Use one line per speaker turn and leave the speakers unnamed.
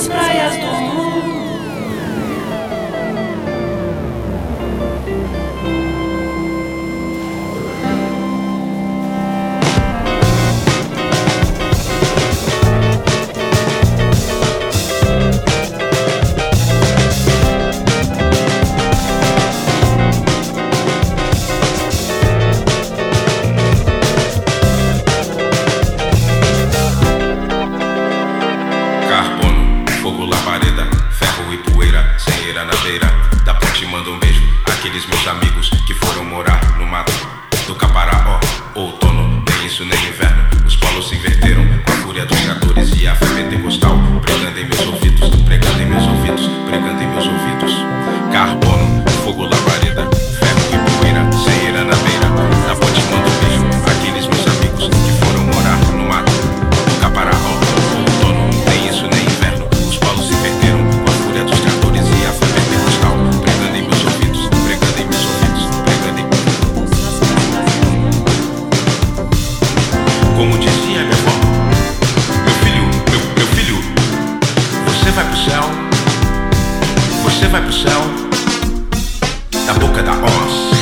nas praias do mundo.
Como dizia minha avó, meu filho, meu, meu filho, você vai pro céu, você vai pro céu, na boca da onça.